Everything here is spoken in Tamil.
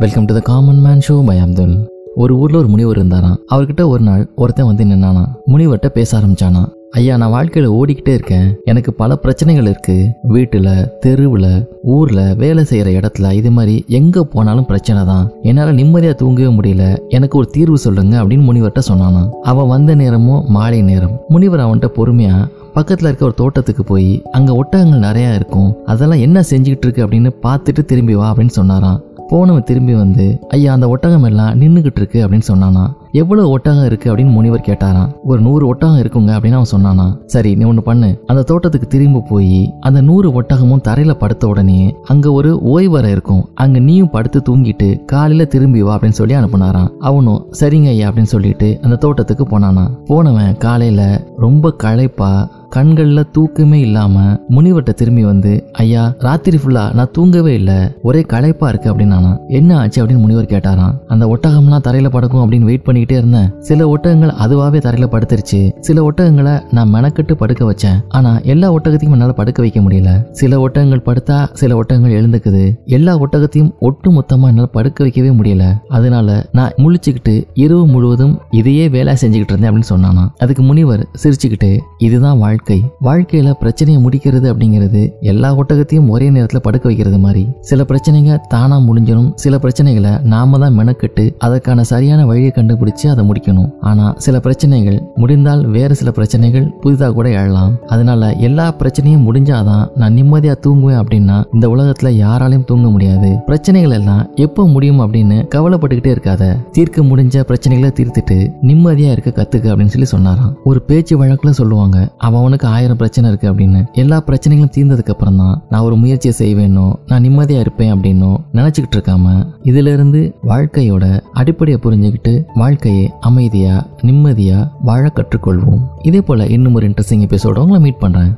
Welcome to the common man show by Abdul ஒரு ஊர்ல ஒரு முனிவர் இருந்தாராம். அவர்கிட்ட ஒரு நாள் ஒருத்தன் வந்து நின்னானா முனிவர்கிட்ட பேச ஆரம்பிச்சானா ஐயா நான் வாழ்க்கையில ஓடிக்கிட்டே இருக்கேன். எனக்கு பல பிரச்சனைகள் இருக்கு. வீட்டுல தெருவுல ஊர்ல வேலை செய்யற இடத்துல இது மாதிரி எங்க போனாலும் பிரச்சனை தான். என்னால நிம்மதியா தூங்கவே முடியல. எனக்கு ஒரு தீர்வு சொல்லுங்க அப்படின்னு முனிவர்கிட்ட சொன்னானா அவன் வந்த நேரமும் மாலை நேரம். முனிவர் அவன்கிட்ட பொறுமையா பக்கத்துல இருக்க ஒரு தோட்டத்துக்கு போய் அங்க ஒட்டகங்கள் நிறைய இருக்கும். அதெல்லாம் என்ன செஞ்சுக்கிட்டு இருக்கு? அப்படின்னு பார்த்துட்டு திரும்பி வா அப்படின்னு சொன்னாராம். போனவன் திரும்பி வந்து ஐயா அந்த ஒட்டகம் எல்லாம் நின்றுக்கிட்டு இருக்கு அப்படின்னு சொன்னானா. எவ்வளவு ஒட்டகம் இருக்கு அப்படின்னு முனிவர் கேட்டாராம். ஒரு நூறு ஒட்டகம் இருக்குங்க அப்படின்னு அவன் சொன்னானா. சரி நீ ஒன்று பண்ணு. அந்த தோட்டத்துக்கு திரும்பி போய் அந்த நூறு ஒட்டகமும் தரையில படுத்த உடனே அங்க ஒரு ஓய்வறை இருக்கும். அங்க நீயும் படுத்து தூங்கிட்டு காலையில திரும்பி வா அப்படின்னு சொல்லி அனுப்புனாராம். அவனும் சரிங்க ஐயா அப்படின்னு சொல்லிட்டு அந்த தோட்டத்துக்கு போனானா. போனவன் காலையில ரொம்ப களைப்பா கண்கள்ல தூக்கமே இல்லாம முனிவர்கிட்ட திரும்பி வந்து ஐயா ராத்திரி ஃபுல்லா நான் தூங்கவே இல்லை. ஒரே களைப்பா இருக்கு அப்படின்னானா. என்ன ஆச்சு? அப்படின்னு முனிவர் கேட்டாராம். அந்த ஒட்டகம்லாம் தரையில படக்கும் அப்படின்னு வெயிட் பண்ணி பண்ணிக்கிட்டே இருந்தேன். சில ஒட்டகங்கள் அதுவாகவே தரையில படுத்துருச்சு. சில ஒட்டகங்களை நான் மெனக்கட்டு படுக்க வச்சேன். ஆனா எல்லா ஒட்டகத்தையும் என்னால படுக்க வைக்க முடியல. சில ஒட்டகங்கள் படுத்தா சில ஒட்டகங்கள் எழுந்துக்குது. எல்லா ஒட்டகத்தையும் ஒட்டு மொத்தமாக என்னால படுக்க வைக்கவே முடியல. அதனால நான் முழிச்சுக்கிட்டு இரவு முழுவதும் இதையே வேலை செஞ்சுக்கிட்டு இருந்தேன் அப்படின்னு சொன்னானா. அதுக்கு முனிவர் சிரிச்சுக்கிட்டு இதுதான் வாழ்க்கை. வாழ்க்கையில பிரச்சனையை முடிக்கிறது அப்படிங்கிறது எல்லா ஒட்டகத்தையும் ஒரே நேரத்தில் படுக்க வைக்கிறது மாதிரி. சில பிரச்சனைங்க தானாக முடிஞ்சிடும். சில பிரச்சனைகளை நாம தான் மெனக்கெட்டு அதற்கான சரியான வழியை கண்டுபிடிச்சு அதை முடிக்கணும். ஆனா சில பிரச்சனைகள் முடிந்தால் வேற சில பிரச்சனைகள் புதிதாக கூட எழலாம். அதனால எல்லா பிரச்சனையும் முடிஞ்சாதான் நான் நிம்மதியா தூங்குவேன் அப்படின்னா இந்த உலகத்துல யாராலையும் தூங்க முடியாது. பிரச்சனைகள் எல்லாம் எப்போ முடியும் அப்படின்னு கவலைப்பட்டுக்கிட்டே இருக்காத. தீர்க்க முடிஞ்ச பிரச்சனைகளை தீர்த்துட்டு நிம்மதியா இருக்க கத்துக்க அப்படின்னு சொல்லி சொன்னாராம். ஒரு பேச்சு வழக்குல சொல்லுவாங்க அவன் அவனுக்கு ஆயிரம் பிரச்சனை இருக்கு அப்படின்னு. எல்லா பிரச்சனைகளும் தீர்ந்ததுக்கு அப்புறம் தான் நான் ஒரு முயற்சியை செய்வேனோ நான் நிம்மதியா இருப்பேன் அப்படின்னோ நினைச்சுக்கிட்டு இருக்காம இதுல இருந்து வாழ்க்கையோட அடிப்படையை புரிஞ்சுக்கிட்டு வாழ்க்கை வாழ்க்கையை அமைதியாக நிம்மதியாக வாழ கற்றுக்கொள்வோம். இதே போல் இன்னும் ஒரு இன்ட்ரெஸ்டிங் எபிசோட உங்களை மீட் பண்ணுறேன்